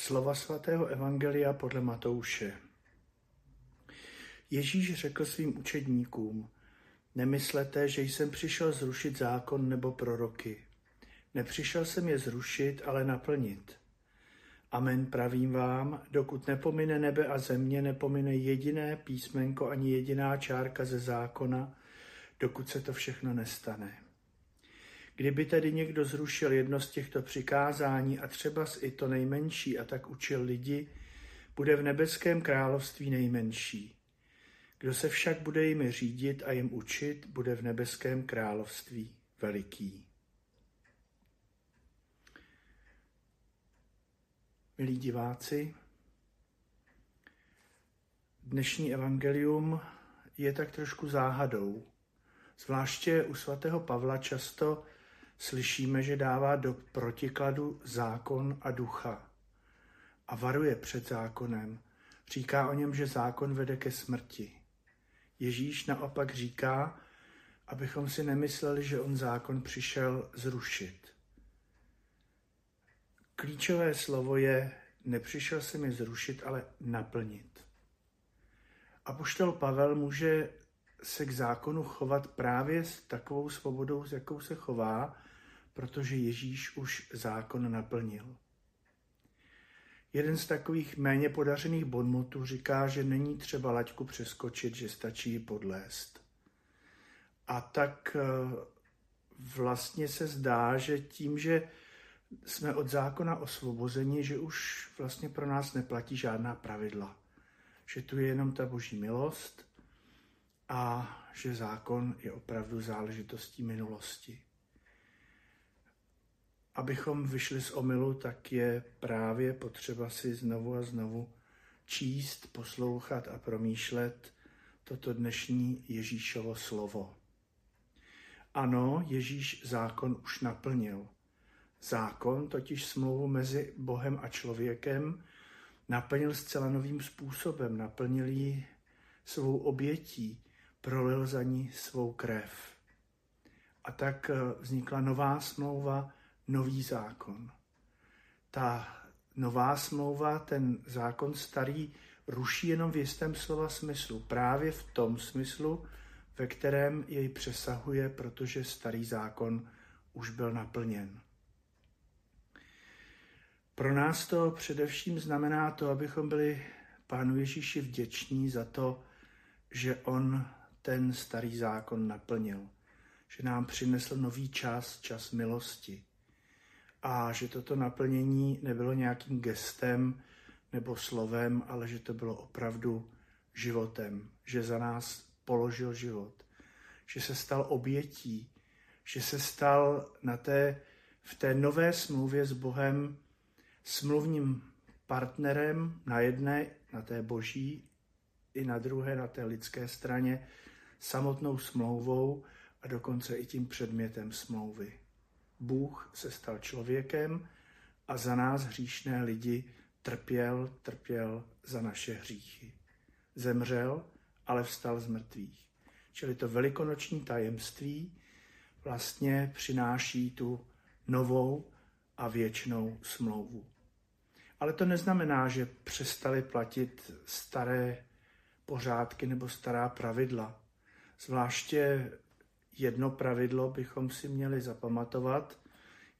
Slova svatého Evangelia podle Matouše. Ježíš řekl svým učedníkům, nemyslete, že jsem přišel zrušit zákon nebo proroky. Nepřišel jsem je zrušit, ale naplnit. Amen pravím vám, dokud nepomine nebe a země, nepomine jediné písmenko ani jediná čárka ze zákona, dokud se to všechno nestane. Kdyby tedy někdo zrušil jedno z těchto přikázání a třeba i to nejmenší a tak učil lidi, bude v nebeském království nejmenší. Kdo se však bude jimi řídit a jim učit, bude v nebeském království veliký. Milí diváci, dnešní evangelium je tak trošku záhadou. Zvláště u svatého Pavla často slyšíme, že dává do protikladu zákon a ducha a varuje před zákonem. Říká o něm, že zákon vede ke smrti. Ježíš naopak říká, abychom si nemysleli, že on zákon přišel zrušit. Klíčové slovo je, nepřišel jsem je zrušit, ale naplnit. A poštol Pavel může se k zákonu chovat právě s takovou svobodou, s jakou se chová, protože Ježíš už zákon naplnil. Jeden z takových méně podařených bonmotů říká, že není třeba laťku přeskočit, že stačí ji podlést. A tak eh, vlastně se zdá, že tím, že jsme od zákona osvobozeni, že už vlastně pro nás neplatí žádná pravidla. Že tu je jenom ta boží milost a že zákon je opravdu záležitostí minulosti abychom vyšli z omylu, tak je právě potřeba si znovu a znovu číst, poslouchat a promýšlet toto dnešní Ježíšovo slovo. Ano, Ježíš zákon už naplnil. Zákon, totiž smlouvu mezi Bohem a člověkem, naplnil zcela novým způsobem, naplnil ji svou obětí, prolil za ní svou krev. A tak vznikla nová smlouva, nový zákon. Ta nová smlouva, ten zákon starý, ruší jenom v jistém slova smyslu. Právě v tom smyslu, ve kterém jej přesahuje, protože starý zákon už byl naplněn. Pro nás to především znamená to, abychom byli Pánu Ježíši vděční za to, že On ten starý zákon naplnil, že nám přinesl nový čas, čas milosti, a že toto naplnění nebylo nějakým gestem nebo slovem, ale že to bylo opravdu životem, že za nás položil život, že se stal obětí, že se stal na té, v té nové smlouvě s Bohem smluvním partnerem na jedné, na té boží, i na druhé, na té lidské straně, samotnou smlouvou a dokonce i tím předmětem smlouvy. Bůh se stal člověkem a za nás hříšné lidi trpěl, trpěl za naše hříchy. Zemřel, ale vstal z mrtvých. Čili to velikonoční tajemství vlastně přináší tu novou a věčnou smlouvu. Ale to neznamená, že přestali platit staré pořádky nebo stará pravidla. Zvláště jedno pravidlo bychom si měli zapamatovat.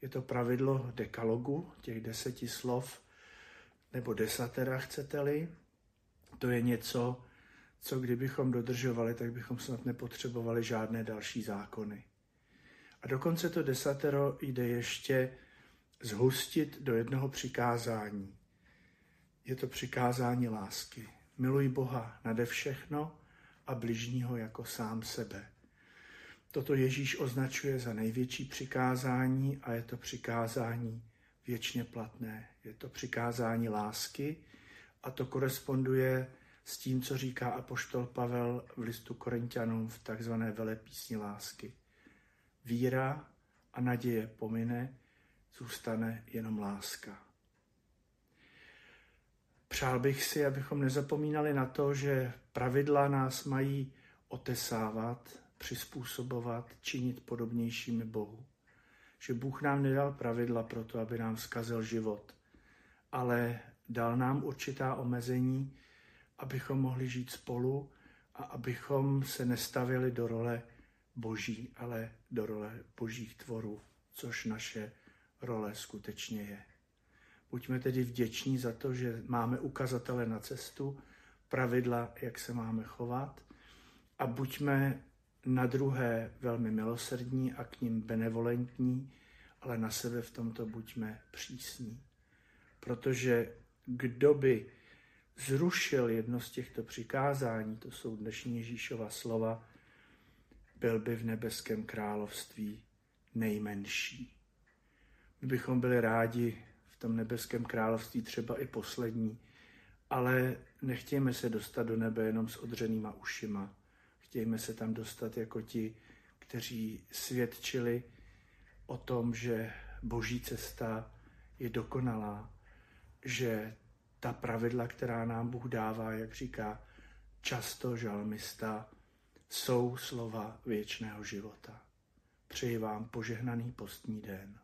Je to pravidlo dekalogu, těch deseti slov, nebo desatera chcete-li. To je něco, co kdybychom dodržovali, tak bychom snad nepotřebovali žádné další zákony. A dokonce to desatero jde ještě zhustit do jednoho přikázání. Je to přikázání lásky. Miluj Boha nade všechno a bližního jako sám sebe. Toto Ježíš označuje za největší přikázání a je to přikázání věčně platné. Je to přikázání lásky a to koresponduje s tím, co říká apoštol Pavel v listu Korintianům v takzvané velepísni lásky. Víra a naděje pomine, zůstane jenom láska. Přál bych si, abychom nezapomínali na to, že pravidla nás mají otesávat, přizpůsobovat, činit podobnějšími Bohu. Že Bůh nám nedal pravidla pro to, aby nám zkazil život, ale dal nám určitá omezení, abychom mohli žít spolu a abychom se nestavili do role boží, ale do role božích tvorů, což naše role skutečně je. Buďme tedy vděční za to, že máme ukazatele na cestu, pravidla, jak se máme chovat a buďme na druhé velmi milosrdní a k ním benevolentní, ale na sebe v tomto buďme přísní. Protože kdo by zrušil jedno z těchto přikázání, to jsou dnešní Ježíšova slova, byl by v nebeském království nejmenší. My bychom byli rádi v tom nebeském království třeba i poslední, ale nechtějme se dostat do nebe jenom s odřenýma ušima. Chtějme se tam dostat jako ti, kteří svědčili o tom, že boží cesta je dokonalá, že ta pravidla, která nám Bůh dává, jak říká často žalmista, jsou slova věčného života. Přeji vám požehnaný postní den.